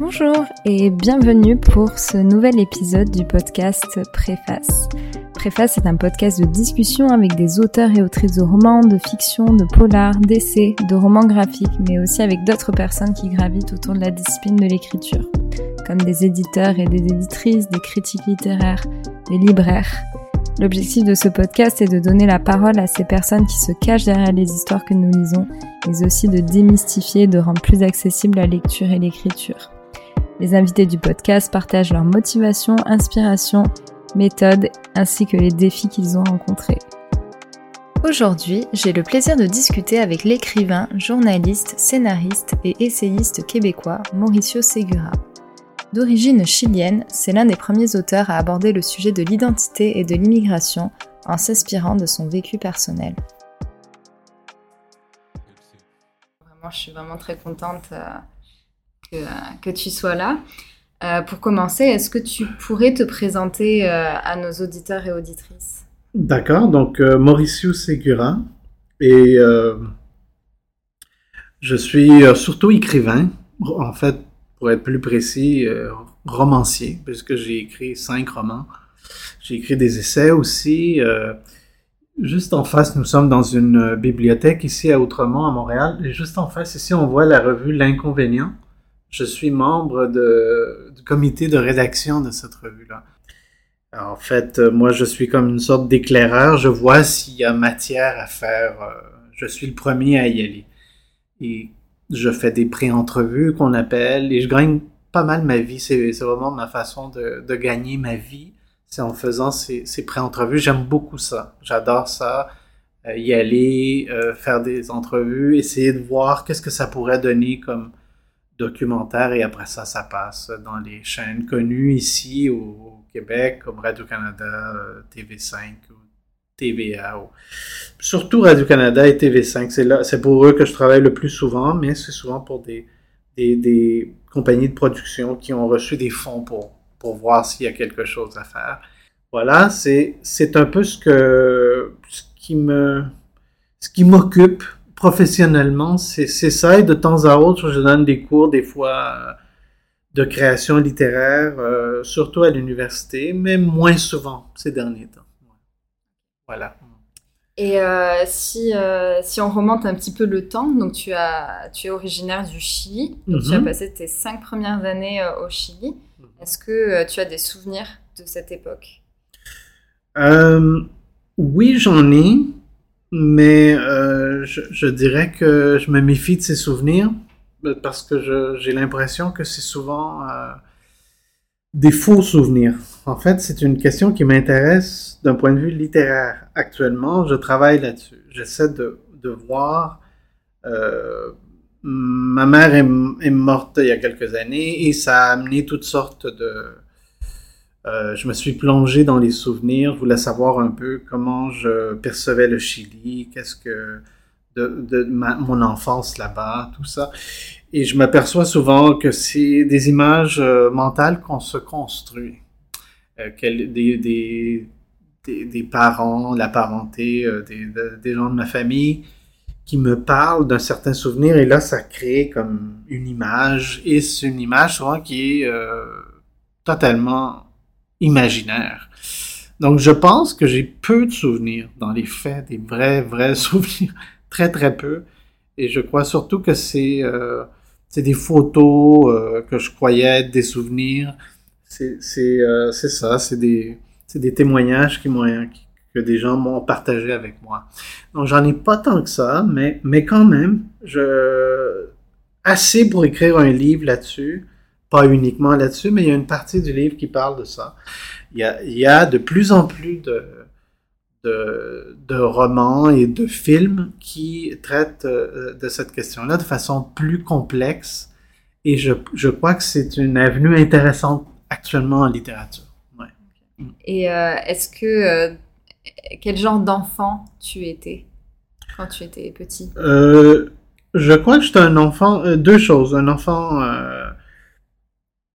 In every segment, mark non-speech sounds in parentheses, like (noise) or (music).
Bonjour et bienvenue pour ce nouvel épisode du podcast Préface. Préface est un podcast de discussion avec des auteurs et autrices de romans, de fiction, de polar, d'essais, de romans graphiques, mais aussi avec d'autres personnes qui gravitent autour de la discipline de l'écriture, comme des éditeurs et des éditrices, des critiques littéraires, des libraires. L'objectif de ce podcast est de donner la parole à ces personnes qui se cachent derrière les histoires que nous lisons, mais aussi de démystifier et de rendre plus accessible la lecture et l'écriture. Les invités du podcast partagent leurs motivations, inspirations, méthodes ainsi que les défis qu'ils ont rencontrés. Aujourd'hui, j'ai le plaisir de discuter avec l'écrivain, journaliste, scénariste et essayiste québécois Mauricio Segura. D'origine chilienne, c'est l'un des premiers auteurs à aborder le sujet de l'identité et de l'immigration en s'inspirant de son vécu personnel. Vraiment, je suis vraiment très contente euh, que, tu sois là. Euh, pour commencer, est-ce que tu pourrais te présenter euh, à nos auditeurs et auditrices? D'accord, donc Mauricio Segura et je suis surtout écrivain. En fait, pour être plus précis, romancier, puisque j'ai écrit cinq romans. J'ai écrit des essais aussi. Juste en face, nous sommes dans une bibliothèque ici à Outremont, à Montréal. Et juste en face, ici, on voit la revue L'Inconvénient. Je suis membre du comité de rédaction de cette revue-là. En fait, euh, moi, je suis comme une sorte d'éclaireur. Je vois s'il y a matière à faire. je suis le premier à y aller. Et je fais des pré-entrevues qu'on appelle et je gagne pas mal ma vie. C'est vraiment ma façon de, gagner ma vie. C'est en faisant ces, pré-entrevues. J'aime beaucoup ça. J'adore ça. Euh, y aller, euh, faire des entrevues, essayer de voir qu'est-ce que ça pourrait donner comme documentaire et après ça, ça passe dans les chaînes connues ici au, Québec comme Radio-Canada, euh, TV5 TVA. Surtout Radio-Canada et TV5. C'est, pour eux que je travaille le plus souvent, mais c'est souvent pour des, des, compagnies de production qui ont reçu des fonds pour, pour voir s'il y a quelque chose à faire. Voilà, c'est, un peu ce, que, ce qui m'occupe professionnellement, c'est, ça. Et de temps à autre, je donne des cours, des fois, euh, de création littéraire, euh, surtout à l'université, mais moins souvent ces derniers temps. Voilà. Et euh, si, euh, si on remonte un petit peu le temps, donc tu, as, tu es originaire du Chili, donc tu as mhm. passé tes cinq premières années au Chili. Mhm. Est-ce que tu as des souvenirs de cette époque? Oui, j'en ai, mais je, je, dirais que je me méfie de ces souvenirs parce que j'ai l'impression que c'est souvent des faux souvenirs. En fait, c'est une question qui m'intéresse d'un point de vue littéraire. Actuellement, je travaille là-dessus. J'essaie de, voir. Euh, ma mère est, morte il y a quelques années et ça a amené toutes sortes de. Euh, je me suis plongé dans les souvenirs, je voulais savoir un peu comment je percevais le Chili, qu'est-ce que de, de ma, mon enfance là-bas, tout ça. Et je m'aperçois souvent que c'est des images euh, mentales qu'on se construit. Euh, des, des, des, parents, la parenté, euh, des, des, gens de ma famille qui me parlent d'un certain souvenir et là, ça crée comme une image et c'est une image souvent qui est totalement imaginaire. Donc, je pense que j'ai peu de souvenirs dans les faits, des vrais, vrais (laughs) souvenirs, très, très peu. Et je crois surtout que c'est c'est des photos euh, que je croyais être des souvenirs. C'est euh, ça, c'est des, des témoignages que des gens m'ont partagé avec moi. Donc j'en ai pas tant que ça, mais, mais quand même, je, assez pour écrire un livre là-dessus, pas uniquement là-dessus, mais il y a une partie du livre qui parle de ça. Il y a, il y a de plus en plus de, de, de, romans et de films qui traitent euh, de cette question-là de façon plus complexe. Et je, je crois que c'est une avenue intéressante actuellement en littérature. Ouais. Et euh, est-ce que... Euh, quel genre d'enfant tu étais quand tu étais petit? Je crois que j'étais un enfant... deux choses. Un enfant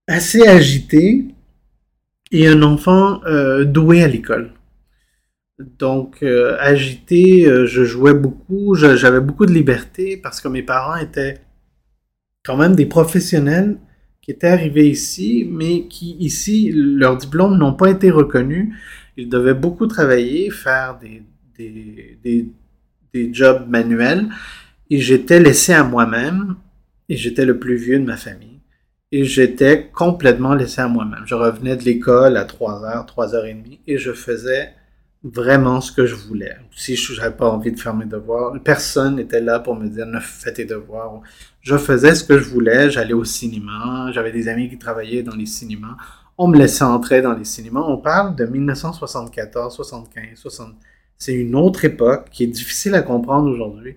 assez agité et un enfant doué à l'école. Donc, euh, agité, euh, je jouais beaucoup, j'avais beaucoup de liberté parce que mes parents étaient quand même des professionnels qui étaient arrivés ici, mais qui ici, leurs diplômes n'ont pas été reconnus. Ils devaient beaucoup travailler, faire des, des, des, des jobs manuels, et j'étais laissé à moi-même, et j'étais le plus vieux de ma famille. Et j'étais complètement laissé à moi-même. Je revenais de l'école à 3h, 3h30, et je faisais vraiment ce que je voulais. Si je n'avais pas envie de faire mes devoirs, personne n'était là pour me dire ne fais tes devoirs. Je faisais ce que je voulais, j'allais au cinéma, j'avais des amis qui travaillaient dans les cinémas. On me laissait entrer dans les cinémas. On parle de 1974, 75, 60. C'est une autre époque qui est difficile à comprendre aujourd'hui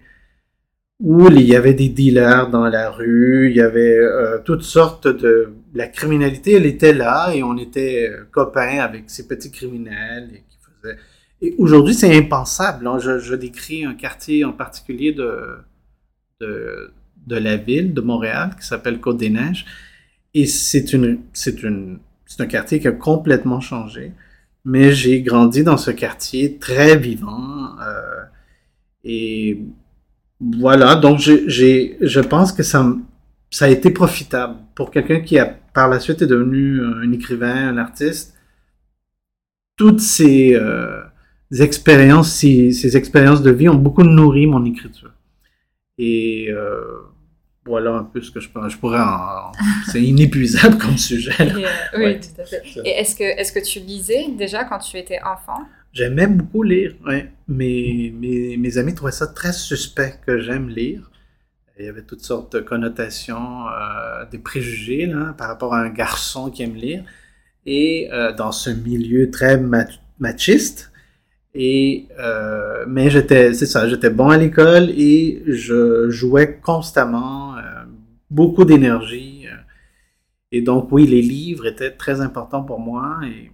où il y avait des dealers dans la rue, il y avait euh, toutes sortes de... La criminalité, elle était là et on était euh, copains avec ces petits criminels et qui faisaient et aujourd'hui, c'est impensable. Hein. Je, décris un quartier en particulier de, de, de la ville de Montréal qui s'appelle Côte-des-Neiges. Et c'est une, c'est une, c'est un quartier qui a complètement changé. Mais j'ai grandi dans ce quartier très vivant. Euh, et voilà, donc j'ai, je pense que ça, ça a été profitable pour quelqu'un qui a par la suite est devenu un écrivain, un artiste. Toutes ces, euh, expériences, ces, ces, expériences de vie ont beaucoup nourri mon écriture. Et euh, voilà un peu ce que je, je pourrais en... C'est inépuisable comme sujet. (laughs) Euh, oui, tout à fait. Et est-ce que, est que tu lisais déjà quand tu étais enfant? J'aimais beaucoup lire. Mes, mes, mes, amis trouvaient ça très suspect que j'aime lire. Il y avait toutes sortes de connotations, euh, des préjugés là, par rapport à un garçon qui aime lire. Et euh, dans ce milieu très machiste, et euh, mais j'étais, c'est ça, j'étais bon à l'école et je jouais constamment, beaucoup d'énergie. Et donc oui, les livres étaient très importants pour moi et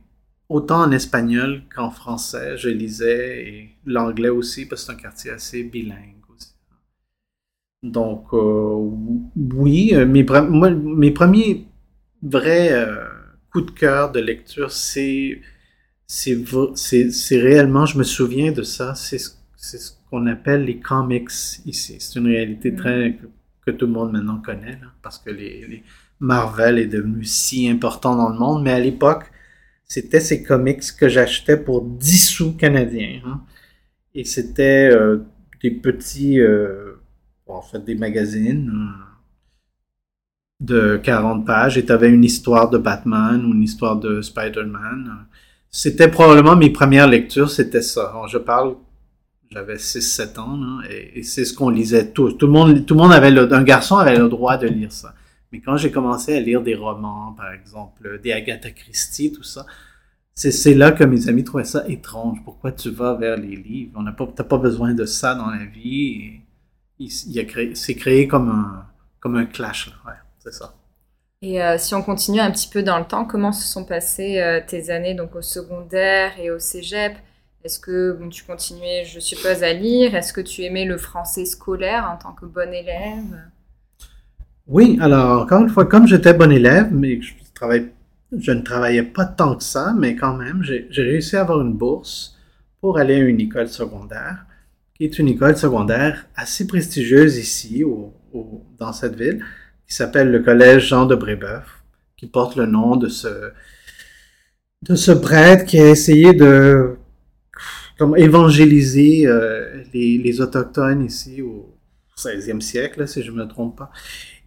autant en espagnol qu'en français, je lisais et l'anglais aussi parce que c'est un quartier assez bilingue aussi. Donc oui, mes, mes premiers vrais coups de cœur de lecture, c'est c'est réellement, je me souviens de ça, c'est ce qu'on appelle les comics ici. C'est une réalité mm. très que, tout le monde maintenant connaît, parce que les, Marvel est devenu si important dans le monde, mais à l'époque, c'était ces comics que j'achetais pour 10 sous canadiens. Hein. Et c'était euh, des petits, euh, en fait, des magazines hein, de 40 pages, et tu avais une histoire de Batman ou une histoire de Spider-Man c'était probablement mes premières lectures, c'était ça. je parle, j'avais 6-7 ans, et, c'est ce qu'on lisait tous. Tout le monde, tout le monde avait un garçon avait le droit de lire ça. Mais quand j'ai commencé à lire des romans, par exemple, des Agatha Christie, tout ça, c'est là que mes amis trouvaient ça étrange. Pourquoi tu vas vers les livres? On n'a pas, pas besoin de ça dans la vie. il, c'est créé comme un, comme un clash, Ouais, c'est ça. Et euh, si on continue un petit peu dans le temps, comment se sont passées euh, tes années donc au secondaire et au cégep? Est-ce que tu continuais, je suppose, à lire? Est-ce que tu aimais le français scolaire en tant que bon élève? Oui, alors encore une fois, comme j'étais bon élève, mais je, je ne travaillais pas tant que ça, mais quand même, j'ai réussi à avoir une bourse pour aller à une école secondaire, qui est une école secondaire assez prestigieuse ici, dans cette ville qui s'appelle le Collège Jean de Brébeuf, qui porte le nom de ce, de ce prêtre qui a essayé de comme évangéliser euh, les, les, Autochtones ici au 16e siècle, si je ne me trompe pas.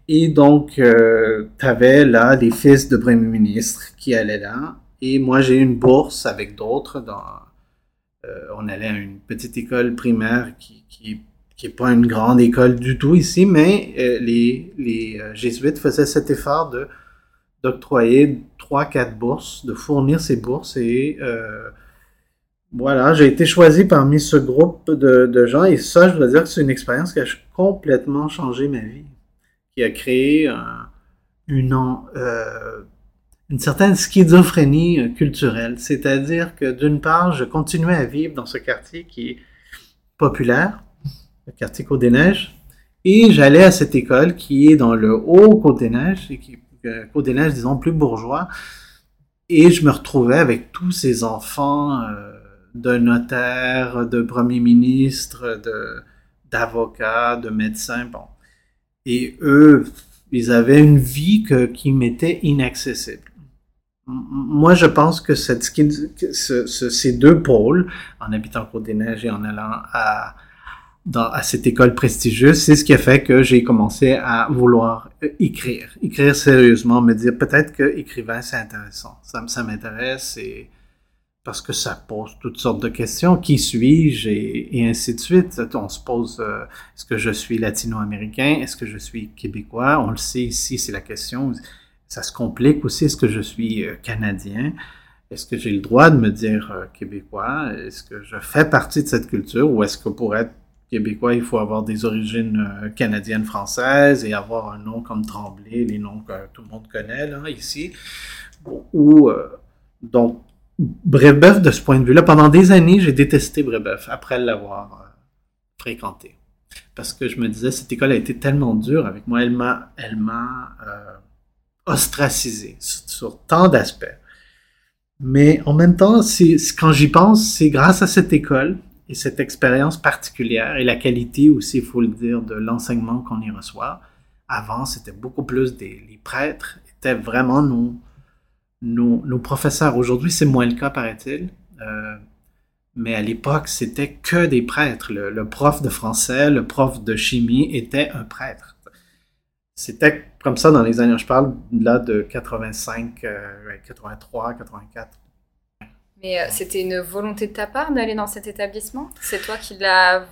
Et donc, euh, tu avais là des fils de premiers ministres qui allaient là. Et moi, j'ai une bourse avec d'autres. Euh, on allait à une petite école primaire qui, qui qui n'est pas une grande école du tout ici, mais euh, les, les euh, jésuites faisaient cet effort de d'octroyer trois, quatre bourses, de fournir ces bourses et euh, voilà, j'ai été choisi parmi ce groupe de, de, gens et ça, je dois dire que c'est une expérience qui a complètement changé ma vie, qui a créé une, euh, une certaine schizophrénie culturelle, c'est-à-dire que d'une part, je continuais à vivre dans ce quartier qui est populaire, le quartier Côte-des-Neiges. Et j'allais à cette école qui est dans le haut Côte-des-Neiges, et qui, euh, Côte-des-Neiges, disons, plus bourgeois. Et je me retrouvais avec tous ces enfants euh, de notaires, de premiers ministres, de, d'avocats, de médecins. Bon. Et eux, ils avaient une vie que, qui m'était inaccessible. Moi, je pense que, cette, ces deux pôles, en habitant Côte-des-Neiges et en allant à, dans, à cette école prestigieuse, c'est ce qui a fait que j'ai commencé à vouloir euh, écrire, écrire sérieusement, me dire peut-être que écrivain c'est intéressant, ça, ça m'intéresse et parce que ça pose toutes sortes de questions. Qui suis-je et, ainsi de suite. On se pose euh, est-ce que je suis latino-américain, est-ce que je suis québécois? On le sait ici, c'est la question. Ça se complique aussi. Est-ce que je suis euh, canadien? Est-ce que j'ai le droit de me dire québécois? Est-ce que je fais partie de cette culture? Ou est-ce que pour être québécois, il faut avoir des origines euh, canadiennes françaises et avoir un nom comme Tremblay, les noms que tout le monde connaît ici? Ou, euh, donc, Brébeuf, de ce point de vue-là, pendant des années, j'ai détesté Brébeuf après l'avoir euh, fréquenté. Parce que je me disais, cette école a été tellement dure avec moi, elle m'a, m'a ostracisé sur, tant d'aspects. Mais en même temps, quand j'y pense, c'est grâce à cette école et cette expérience particulière et la qualité aussi, il faut le dire, de l'enseignement qu'on y reçoit. Avant, c'était beaucoup plus des les prêtres étaient vraiment nos, nos, professeurs. Aujourd'hui, c'est moins le cas, paraît-il. Euh, mais à l'époque, c'était que des prêtres. Le, prof de français, le prof de chimie était un prêtre. C'était comme ça dans les années, je parle là de 85, euh, 83, 84. Mais euh, c'était une volonté de ta part d'aller dans cet établissement? C'est toi qui l'as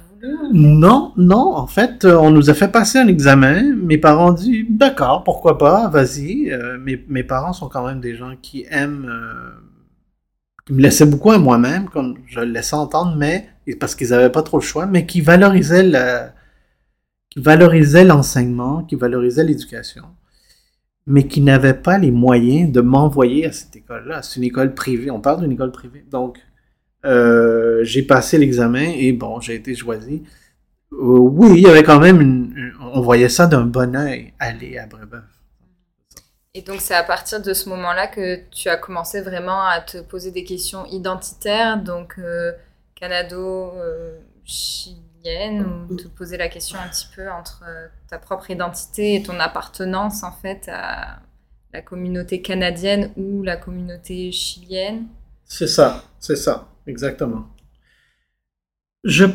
Non, non. En fait, euh, on nous a fait passer un examen. Mes parents ont dit d'accord, pourquoi pas, vas-y. Euh, mes, parents sont quand même des gens qui aiment, euh, qui me laissaient beaucoup à moi-même, comme je le laissais entendre, mais parce qu'ils n'avaient pas trop le choix, mais qui valorisaient qui valorisaient l'enseignement, qui valorisaient l'éducation mais qui n'avait pas les moyens de m'envoyer à cette école-là. C'est une école privée. On parle d'une école privée. Donc, euh, j'ai passé l'examen et bon, j'ai été choisi. Euh, oui, il y avait quand même une, on voyait ça d'un bon oeil aller à Brébeuf. Et donc, c'est à partir de ce moment-là que tu as commencé vraiment à te poser des questions identitaires, donc euh, Canado, euh, ou te poser la question un petit peu entre ta propre identité et ton appartenance en fait à la communauté canadienne ou la communauté chilienne C'est ça, c'est ça, exactement. Je...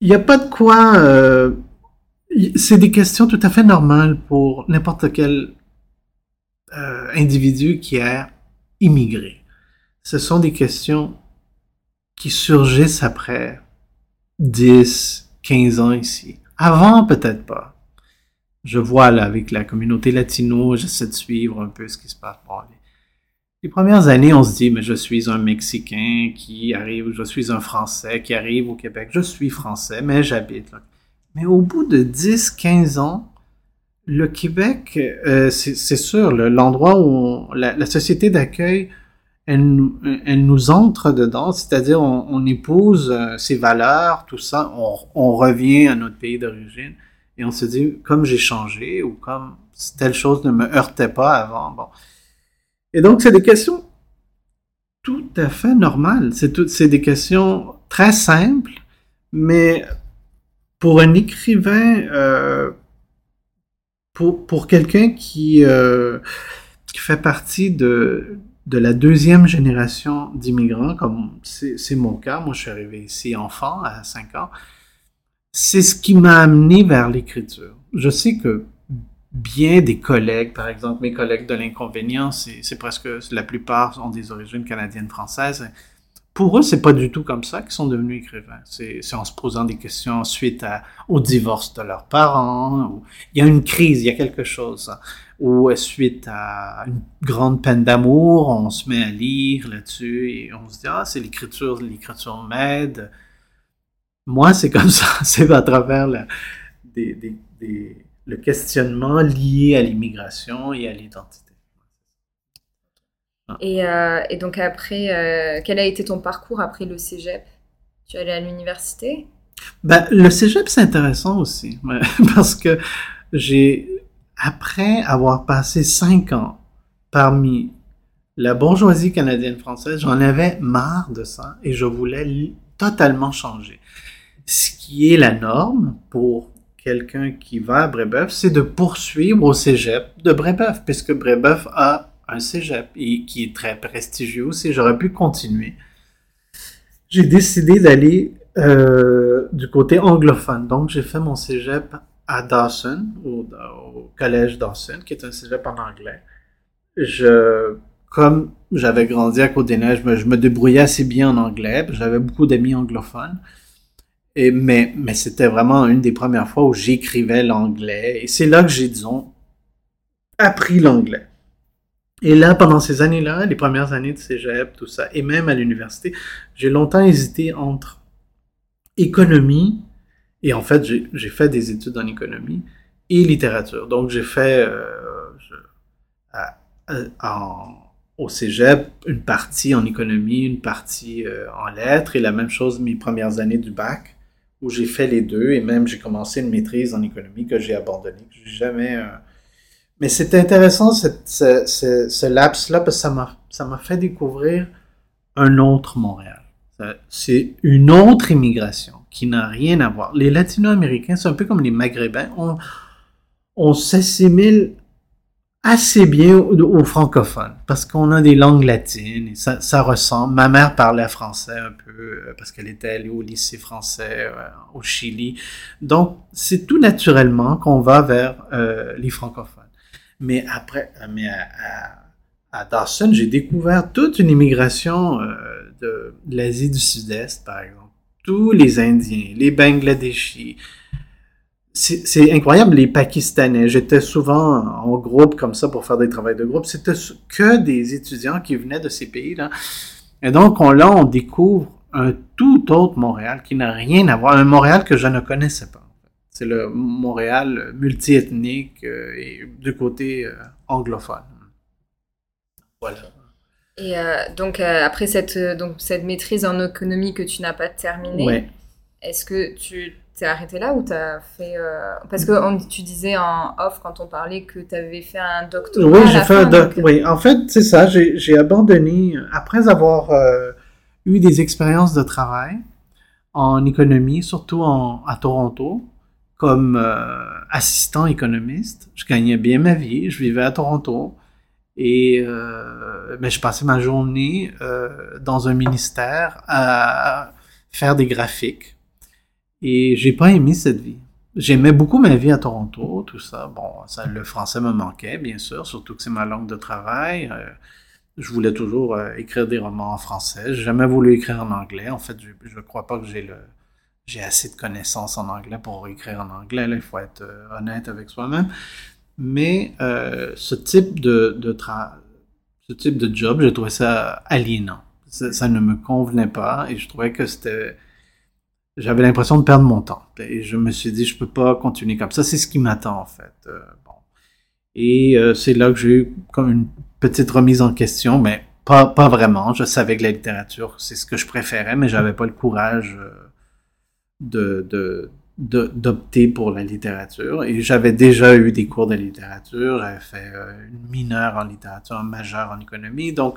Il n'y a pas de quoi... Euh... C'est des questions tout à fait normales pour n'importe quel euh, individu qui a immigré. Ce sont des questions qui surgissent après 10, 15 ans ici. Avant, peut-être pas. Je vois là avec la communauté latino, j'essaie de suivre un peu ce qui se passe. les, premières années, on se dit, mais je suis un Mexicain qui arrive, je suis un Français qui arrive au Québec. Je suis Français, mais j'habite là. Mais au bout de 10, 15 ans, le Québec, euh, c'est sûr, l'endroit où la, société d'accueil elle, nous entre dedans, c'est-à-dire on, on, épouse euh, ses valeurs, tout ça, on, on, revient à notre pays d'origine et on se dit comme j'ai changé ou comme telle chose ne me heurtait pas avant. Bon. Et donc c'est des questions tout à fait normales. C'est des questions très simples, mais pour un écrivain, euh, pour, quelqu'un qui, euh, qui fait partie de de la deuxième génération d'immigrants, comme c'est mon cas, moi je suis arrivé ici enfant à 5 ans, c'est ce qui m'a amené vers l'écriture. Je sais que bien des collègues, par exemple mes collègues de l'inconvénient, c'est presque la plupart ont des origines canadiennes françaises. Pour eux, c'est pas du tout comme ça qu'ils sont devenus écrivains. C'est en se posant des questions suite au divorce de leurs parents. Ou, il y a une crise, il y a quelque chose ou suite à une grande peine d'amour, on se met à lire là-dessus et on se dit ah c'est l'écriture, l'écriture m'aide. Moi c'est comme ça, (laughs) c'est à travers des, le questionnement lié à l'immigration et à l'identité. Ah. Et, euh, et, donc après, euh, quel a été ton parcours après le cégep? Tu es allé à l'université? Ben, Le cégep c'est intéressant aussi (laughs) parce que j'ai après avoir passé cinq ans parmi la bourgeoisie canadienne-française, j'en avais marre de ça et je voulais totalement changer. Ce qui est la norme pour quelqu'un qui va à Brébeuf, c'est de poursuivre au cégep de Brébeuf, puisque Brébeuf a un cégep qui est très prestigieux aussi. J'aurais pu continuer. J'ai décidé d'aller euh, du côté anglophone. Donc, j'ai fait mon cégep à Dawson, au, collège Dawson, qui est un cégep en anglais. Je, comme j'avais grandi à Côte-des-Neiges, je me débrouillais assez bien en anglais. J'avais beaucoup d'amis anglophones. Mais mais c'était vraiment une des premières fois où j'écrivais l'anglais. Et c'est là que j'ai, disons, appris l'anglais. Et là, pendant ces années-là, les premières années de cégep, tout ça, et même à l'université, j'ai longtemps hésité entre économie, et en fait, j'ai fait des études en économie, et littérature. Donc, j'ai fait euh, au cégep une partie en économie, une partie euh, en lettres, et la même chose mes premières années du bac où j'ai fait les deux et même j'ai commencé une maîtrise en économie que j'ai abandonnée. J'ai jamais. Euh, mais c'était intéressant ce, ce, laps-là parce que ça m'a, ça m'a fait découvrir un autre Montréal. C'est une autre immigration qui n'a rien à voir. Les Latino-Américains, c'est un peu comme les Maghrébins. On, on s'assimile assez bien aux, francophones parce qu'on a des langues latines ça, ça ressemble. Ma mère parlait français un peu euh, parce qu'elle était allée au lycée français euh, au Chili. Donc, c'est tout naturellement qu'on va vers euh, les francophones. Mais après, mais à, à, Dawson, j'ai découvert toute une immigration de, de l'Asie du Sud-Est, par exemple. Tous les Indiens, les Bangladeshis, c'est incroyable, les Pakistanais. J'étais souvent en groupe comme ça pour faire des travaux de groupe. C'était que des étudiants qui venaient de ces pays-là. Et donc, on, là, on découvre un tout autre Montréal qui n'a rien à voir, un Montréal que je ne connaissais pas. C'est le Montréal multiethnique euh, et du côté euh, anglophone. Voilà. Et euh, donc, après cette, donc, cette maîtrise en économie que tu n'as pas terminée, est-ce que tu t'es arrêté là ou t'as fait euh, parce que tu disais en off quand on parlait que tu avais fait un doctorat oui j'ai fait un doc oui. En fait c'est ça j'ai abandonné après avoir euh, eu des expériences de travail en économie surtout en, à Toronto comme euh, assistant économiste. Je gagnais bien ma vie je vivais à Toronto et mais je passais ma journée dans un ministère à faire des graphiques et j'ai pas aimé cette vie. J'aimais beaucoup ma vie à Toronto, tout ça. Bon, le français me manquait, bien sûr, surtout que c'est ma langue de travail. Euh, je voulais toujours euh, écrire des romans en français. J'ai jamais voulu écrire en anglais. En fait, je, ne crois pas que j'ai j'ai assez de connaissances en anglais pour écrire en anglais. Là, il faut être euh, honnête avec soi-même. Mais ce type de, de ce type de job, je trouvais ça aliénant. ça ne me convenait pas et je trouvais que c'était j'avais l'impression de perdre mon temps. Et je me suis dit, je peux pas continuer comme ça. C'est ce qui m'attend, en fait. Euh, bon. Et euh, c'est là que j'ai eu comme une petite remise en question, mais pas, pas vraiment. Je savais que la littérature, c'est ce que je préférais, mais j'avais pas le courage euh, de, d'opter pour la littérature. Et j'avais déjà eu des cours de littérature. J'avais fait une mineure en littérature, un majeur en économie. Donc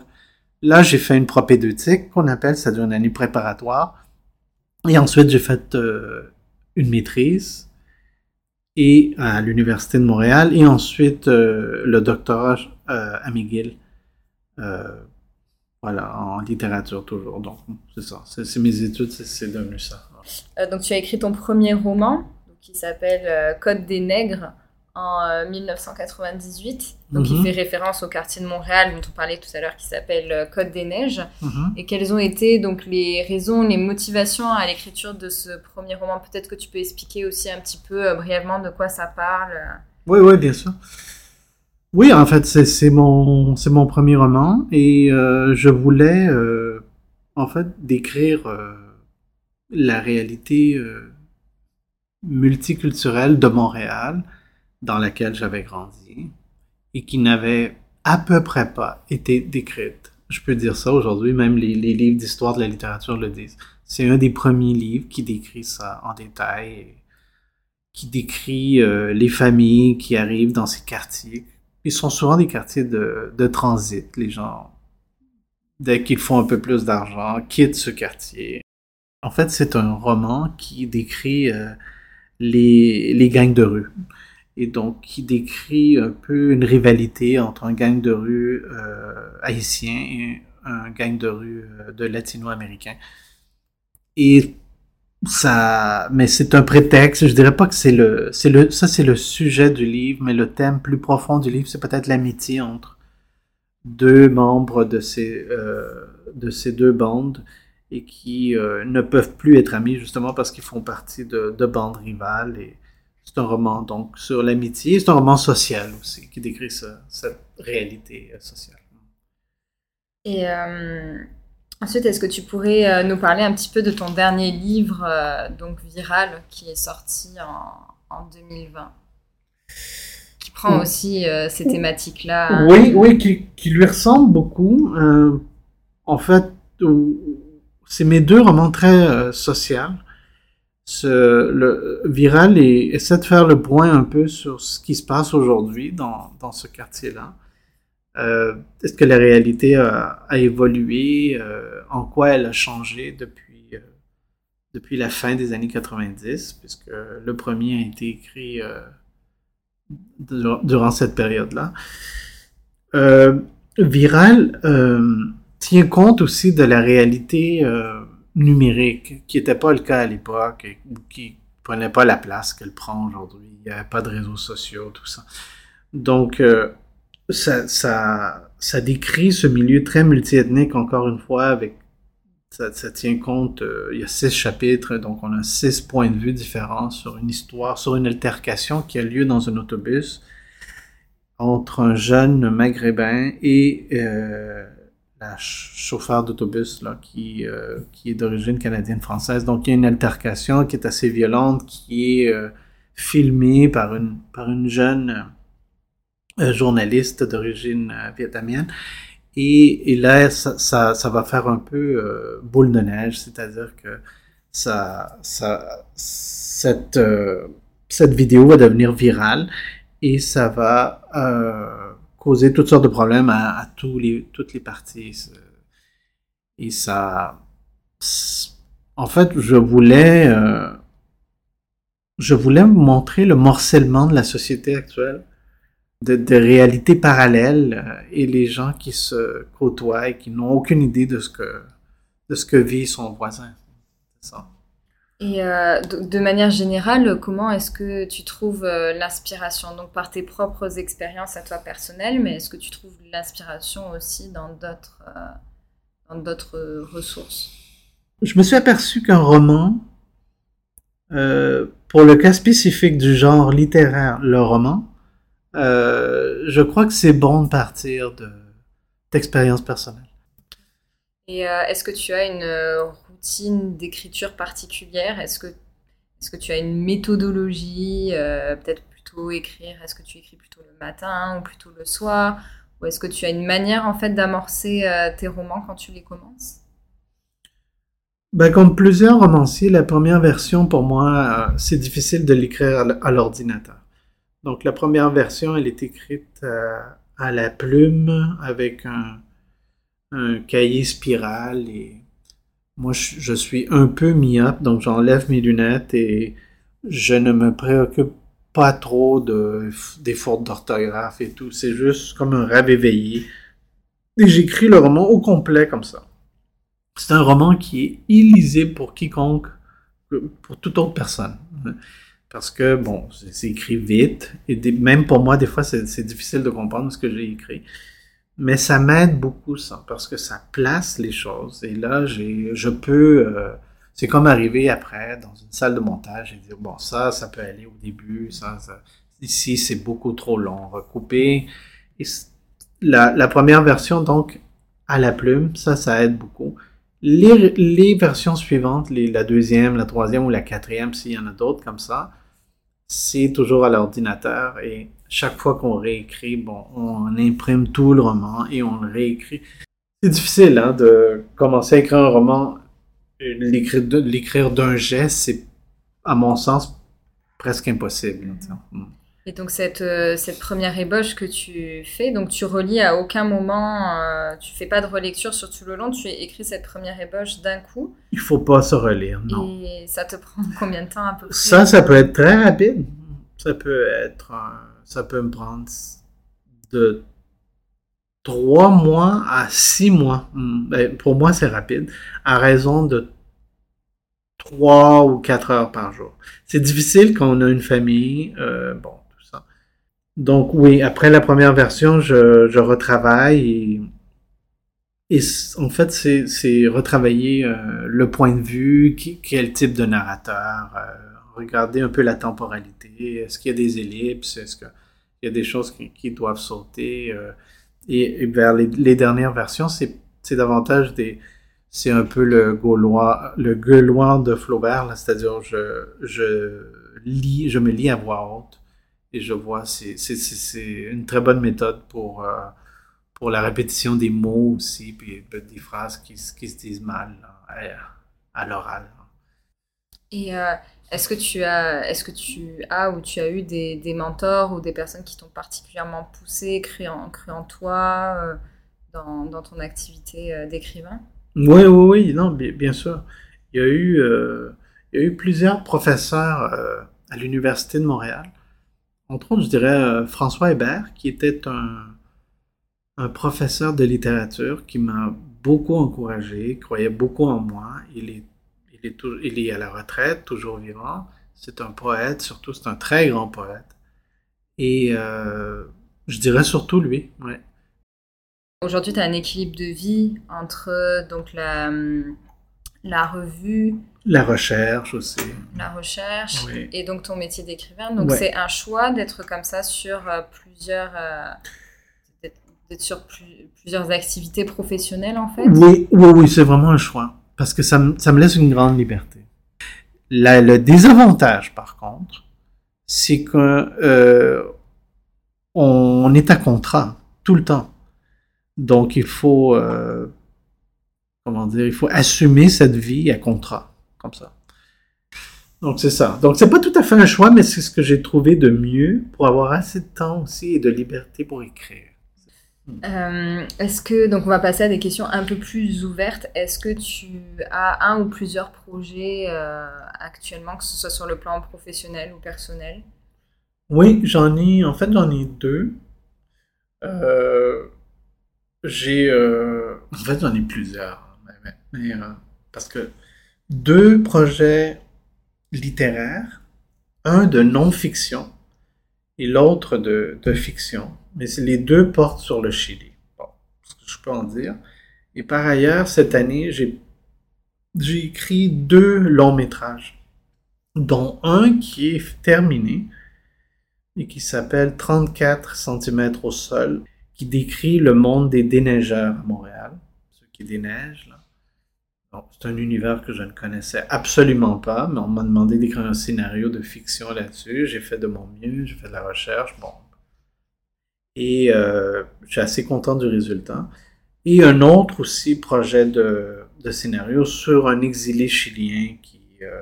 là, j'ai fait une propédeutique qu'on appelle, ça dure une année préparatoire et ensuite, j'ai fait euh, une maîtrise et à l'Université de Montréal et ensuite euh, le doctorat euh, à McGill. voilà, en littérature toujours. Donc, c'est ça. C'est mes études, c'est devenu ça. donc, tu as écrit ton premier roman qui s'appelle Code des nègres en 1998, euh, donc il mhm. fait référence au quartier de Montréal dont on parlait tout à l'heure qui s'appelle euh, Côte des Neiges. Mhm. Et quelles ont été donc les raisons, les motivations à l'écriture de ce premier roman? Peut-être que tu peux expliquer aussi un petit peu euh, brièvement de quoi ça parle. Oui, oui, bien sûr. Oui, en fait, c'est mon, mon premier roman et je voulais en fait décrire la réalité multiculturelle de Montréal dans laquelle j'avais grandi et qui n'avait à peu près pas été décrite. Je peux dire ça aujourd'hui, même les, livres d'histoire de la littérature le disent. C'est un des premiers livres qui décrit ça en détail, qui décrit euh, les familles qui arrivent dans ces quartiers. Ils sont souvent des quartiers de, transit. Les gens, dès qu'ils font un peu plus d'argent, quittent ce quartier. En fait, c'est un roman qui décrit euh, les gangs de rue. Et donc, qui décrit un peu une rivalité entre un gang de rue euh, haïtien et un gang de rue euh, de latino-américain. Et ça, mais c'est un prétexte. Je dirais pas que c'est le, c'est le, ça c'est le sujet du livre, mais le thème plus profond du livre, c'est peut-être l'amitié entre deux membres de ces, euh, de ces deux bandes et qui ne peuvent plus être amis justement parce qu'ils font partie de, de bandes rivales. C'est un roman donc sur l'amitié. C'est un roman social aussi qui décrit cette réalité sociale. Et Ensuite, est-ce que tu pourrais euh, nous parler un petit peu de ton dernier livre, euh, donc viral, qui est sorti en, 2020 Qui prend aussi euh, ces thématiques-là. Oui, oui, qui, lui ressemble beaucoup. en fait, c'est mes deux romans très sociaux. Viral essaie de faire le point un peu sur ce qui se passe aujourd'hui dans, dans ce quartier-là. Euh, est-ce que la réalité a, évolué? Euh, en quoi elle a changé depuis, euh, depuis la fin des années 90? Puisque le premier a été écrit durant, cette période-là? Viral tient compte aussi de la réalité numérique, qui n'était pas le cas à l'époque, qui prenait pas la place qu'elle prend aujourd'hui. Il n'y avait pas de réseaux sociaux, tout ça. Donc, ça, ça, ça décrit ce milieu très multiethnique, encore une fois, avec ça, ça tient compte, euh, il y a six chapitres, donc on a six points de vue différents sur une histoire, sur une altercation qui a lieu dans un autobus entre un jeune maghrébin et euh, la chauffeur d'autobus là qui, euh, qui est d'origine canadienne-française. Donc il y a une altercation qui est assez violente, qui est euh, filmée par une, par une jeune journaliste d'origine euh, vietnamienne. Et, et, là, ça, ça, ça, va faire un peu euh, boule de neige, c'est-à-dire que ça, ça, cette, euh, cette vidéo va devenir virale et ça va euh, causer toutes sortes de problèmes à, tous les, toutes les parties. Et ça... En fait, je voulais... je voulais montrer le morcellement de la société actuelle de, réalités parallèles euh, et les gens qui se côtoient et qui n'ont aucune idée de ce que, de ce que vit son voisin. Ça. Et euh, de, manière générale, comment est-ce que tu trouves euh, l'inspiration? Donc par tes propres expériences à toi personnelles, mais est-ce que tu trouves l'inspiration aussi dans d'autres dans d'autres ressources? Je me suis aperçu qu'un roman, pour le cas spécifique du genre littéraire, le roman, euh, je crois que c'est bon de partir de d'expériences personnelles. Et euh, est-ce que tu as une euh, routine d'écriture particulière? Est-ce que, est que tu as une méthodologie Peut-être plutôt écrire? Est-ce que tu écris plutôt le matin ou plutôt le soir? Ou est-ce que tu as une manière en fait d'amorcer tes romans quand tu les commences? Ben, comme plusieurs romanciers, la première version pour moi, c'est difficile de l'écrire à l'ordinateur. Donc la première version, elle est écrite euh, à, la plume avec un, cahier spiral et moi je, suis un peu myope, donc j'enlève mes lunettes et je ne me préoccupe pas trop de, des fautes d'orthographe et tout. C'est juste comme un rêve éveillé. Et j'écris le roman au complet comme ça. C'est un roman qui est illisible pour quiconque, pour toute autre personne. Parce que, bon, c'est écrit vite. Et même pour moi, des fois, c'est difficile de comprendre ce que j'ai écrit. Mais ça m'aide beaucoup, ça, parce que ça place les choses. Et là, je peux... Euh, c'est comme arriver après dans une salle de montage et dire, bon, ça, ça peut aller au début. Ça, ici, c'est beaucoup trop long. Recouper. Et la, la première version, donc, à la plume, ça, ça aide beaucoup. Les, les, versions suivantes, les, la deuxième, la troisième ou la quatrième, s'il y en a d'autres comme ça, c'est toujours à l'ordinateur et chaque fois qu'on réécrit, bon, on imprime tout le roman et on le réécrit. C'est difficile hein, de commencer à écrire un roman, l'écrire d'un geste, c'est à mon sens presque impossible. Et donc cette, euh, cette première ébauche que tu fais, donc tu relis à aucun moment, euh, tu fais pas de relecture sur tout le long, tu écris cette première ébauche d'un coup. Il faut pas se relire, non. Et ça te prend (laughs) combien de temps à peu près? Ça, ça peut être très rapide. Ça peut être, ça peut me prendre de trois mois à six mois. Hmm, ben, pour moi, c'est rapide, à raison de trois ou quatre heures par jour. C'est difficile quand on a une famille, euh, bon, donc oui, après la première version, je, retravaille et, et en fait, c'est retravailler euh, le point de vue, quel type de narrateur, euh, regarder un peu la temporalité, est-ce qu'il y a des ellipses, est-ce qu'il y a des choses qui, doivent sauter. Euh, et, vers les, dernières versions, c'est davantage des... C'est un peu le gaulois, le gueulois de Flaubert, c'est-à-dire je, je je me lis à voix haute et je vois, c'est une très bonne méthode pour, euh, pour la répétition des mots aussi, puis des phrases qui se disent mal à, l'oral. Et euh, est-ce que tu as, est-ce que tu as ou tu as eu des, mentors ou des personnes qui t'ont particulièrement poussé, cru en, toi euh, dans, ton activité d'écrivain? Oui, oui, oui, non, bien, sûr. Il y a eu, il y a eu plusieurs professeurs à l'Université de Montréal entre autres, je dirais euh, François Hébert, qui était un, un professeur de littérature qui m'a beaucoup encouragé, croyait beaucoup en moi. Il est, il est, il est à la retraite, toujours vivant. C'est un poète, surtout c'est un très grand poète. Et euh, je dirais surtout lui, ouais. Aujourd'hui, tu as un équilibre de vie entre donc la, la revue, la recherche aussi. La recherche et donc ton métier d'écrivain. Donc c'est un choix d'être comme ça sur euh, plusieurs euh, d'être sur plusieurs activités professionnelles en fait? Oui, oui, oui, c'est vraiment un choix parce que ça, me laisse une grande liberté. le désavantage par contre, c'est que euh, est à contrat tout le temps. Donc il faut comment dire, il faut assumer cette vie à contrat ça. Donc c'est ça. Donc c'est pas tout à fait un choix, mais c'est ce que j'ai trouvé de mieux pour avoir assez de temps aussi et de liberté pour écrire. Euh, est-ce que, donc on va passer à des questions un peu plus ouvertes. Est-ce que tu as un ou plusieurs projets euh, actuellement, que ce soit sur le plan professionnel ou personnel? Oui, j'en ai, en fait j'en ai deux. Euh, j'ai, en fait j'en ai plusieurs, mais parce que deux projets littéraires, un de non-fiction et l'autre de, fiction, mais les deux portent sur le Chili. Bon, ce que je peux en dire. Et par ailleurs, cette année, j'ai écrit deux longs métrages, dont un qui est terminé et qui s'appelle 34 cm au sol, qui décrit le monde des déneigeurs à Montréal, ceux qui déneigent. C'est un univers que je ne connaissais absolument pas, mais on m'a demandé d'écrire un scénario de fiction là-dessus. J'ai fait de mon mieux, j'ai fait de la recherche, bon. Et euh, je suis assez content du résultat. Et un autre aussi projet de, scénario sur un exilé chilien qui, euh,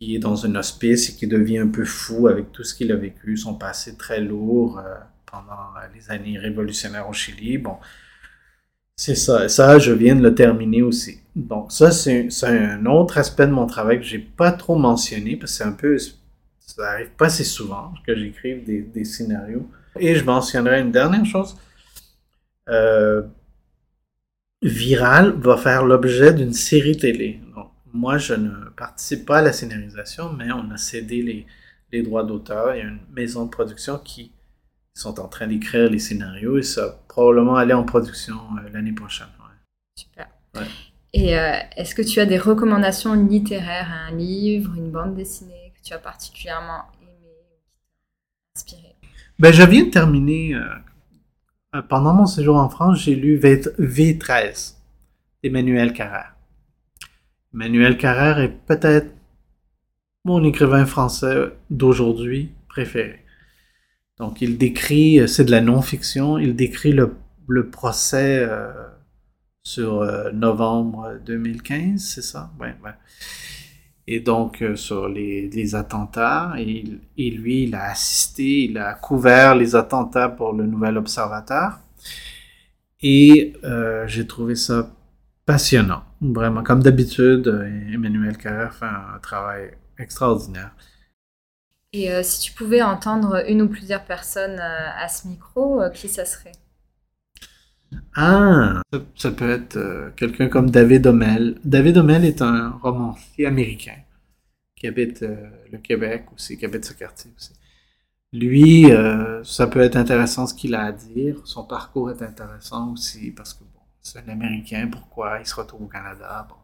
qui est dans un hospice et qui devient un peu fou avec tout ce qu'il a vécu, son passé très lourd euh, pendant les années révolutionnaires au Chili. Bon, c'est ça. Ça, je viens de le terminer aussi. Donc, ça, c'est un autre aspect de mon travail que j'ai pas trop mentionné parce que c'est un peu. Ça arrive pas assez souvent que j'écrive des, des, scénarios. Et je mentionnerai une dernière chose. Euh, Viral va faire l'objet d'une série télé. Donc, moi, je ne participe pas à la scénarisation, mais on a cédé les, les droits d'auteur. Il y a une maison de production qui sont en train d'écrire les scénarios et ça va probablement aller en production euh, l'année prochaine. Super. Et euh, est-ce que tu as des recommandations littéraires, un livre, une bande dessinée que tu as particulièrement aimé ou qui t'a inspiré? Ben, Je viens de terminer, euh, pendant mon séjour en France, j'ai lu V13 d'Emmanuel Carrère. Emmanuel Carrère est peut-être mon écrivain français d'aujourd'hui préféré. Donc, il décrit, euh, c'est de la non-fiction, il décrit le, le procès euh, sur euh, novembre 2015, c'est ça? Ouais, ouais. Et donc, euh, sur les, attentats, et, et, lui, il a assisté, il a couvert les attentats pour le Nouvel Observateur. Et euh, j'ai trouvé ça passionnant, vraiment. Comme d'habitude, Emmanuel Carrère fait un travail extraordinaire. Et euh, si tu pouvais entendre une ou plusieurs personnes à ce micro, qui ça serait? Ah, ça, peut être quelqu'un comme David Homel. David Homel est un romancier américain qui habite le Québec aussi, qui habite ce quartier aussi. Lui, ça peut être intéressant ce qu'il a à dire. Son parcours est intéressant aussi parce que bon, c'est un Américain, pourquoi il se retrouve au Canada, bon,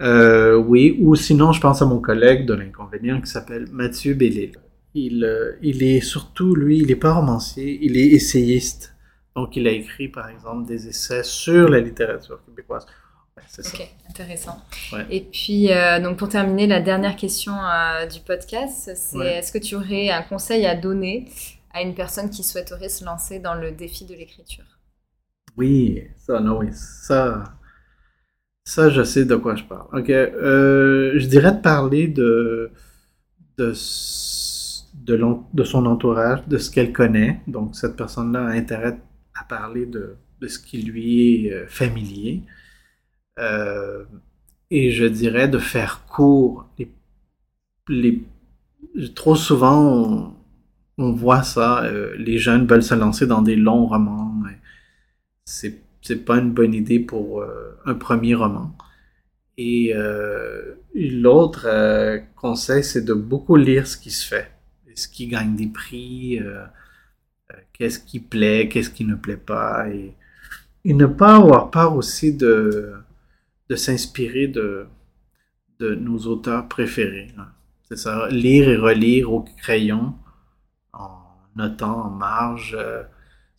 euh, oui, ou sinon, je pense à mon collègue de l'inconvénient qui s'appelle Mathieu Bellil. Il, euh, il est surtout, lui, il n'est pas romancier, il est essayiste. Donc, il a écrit, par exemple, des essais sur la littérature québécoise. c'est ok, intéressant. Et puis, euh, donc pour terminer, la dernière question du podcast, c'est est-ce que tu aurais un conseil à donner à une personne qui souhaiterait se lancer dans le défi de l'écriture? Oui, ça, non, oui, ça, ça, je sais de quoi je parle. Ok. Euh, je dirais de parler de, de, de, son entourage, de ce qu'elle connaît. Donc, cette personne-là a intérêt à parler de, de ce qui lui est euh, familier. Euh, et je dirais de faire court. Les, les, trop souvent, on, voit ça. les jeunes veulent se lancer dans des longs romans. C'est c'est pas une bonne idée pour euh, un premier roman. Et euh, l'autre euh, conseil, c'est de beaucoup lire ce qui se fait, ce qui gagne des prix, qu'est-ce qui plaît, qu'est-ce qui ne plaît pas, et, ne pas avoir peur aussi de, de s'inspirer de, de nos auteurs préférés. C'est ça, lire et relire au crayon, en notant en marge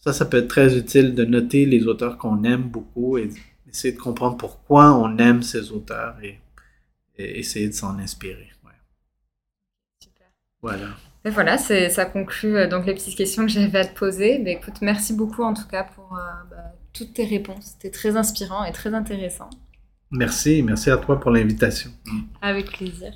ça, ça peut être très utile de noter les auteurs qu'on aime beaucoup et essayer de comprendre pourquoi on aime ces auteurs et, essayer de s'en inspirer. Super. Voilà. Et voilà, ça conclut euh, donc les petites questions que j'avais à te poser. Mais écoute, merci beaucoup en tout cas pour euh, bah, toutes tes réponses. C'était très inspirant et très intéressant. Merci, merci à toi pour l'invitation. Avec plaisir.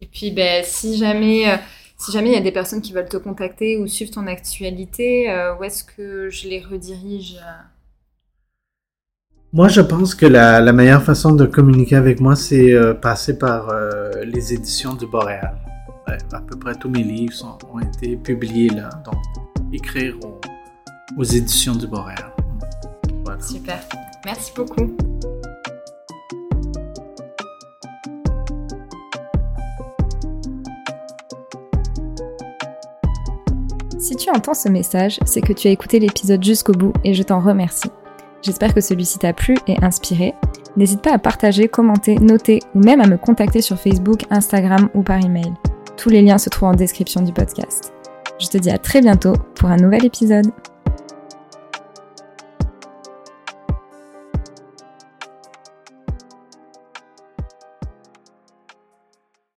Et puis, ben, si jamais euh, si jamais il y a des personnes qui veulent te contacter ou suivre ton actualité, euh, où est-ce que je les redirige Moi, je pense que la, meilleure façon de communiquer avec moi, c'est euh, passer par les éditions du Boréal. À peu près tous mes livres sont, ont été publiés là, donc écrire aux, éditions du Boréal. Super. Merci beaucoup. Si tu entends ce message, c'est que tu as écouté l'épisode jusqu'au bout et je t'en remercie. J'espère que celui-ci t'a plu et inspiré. N'hésite pas à partager, commenter, noter ou même à me contacter sur Facebook, Instagram ou par email. Tous les liens se trouvent en description du podcast. Je te dis à très bientôt pour un nouvel épisode.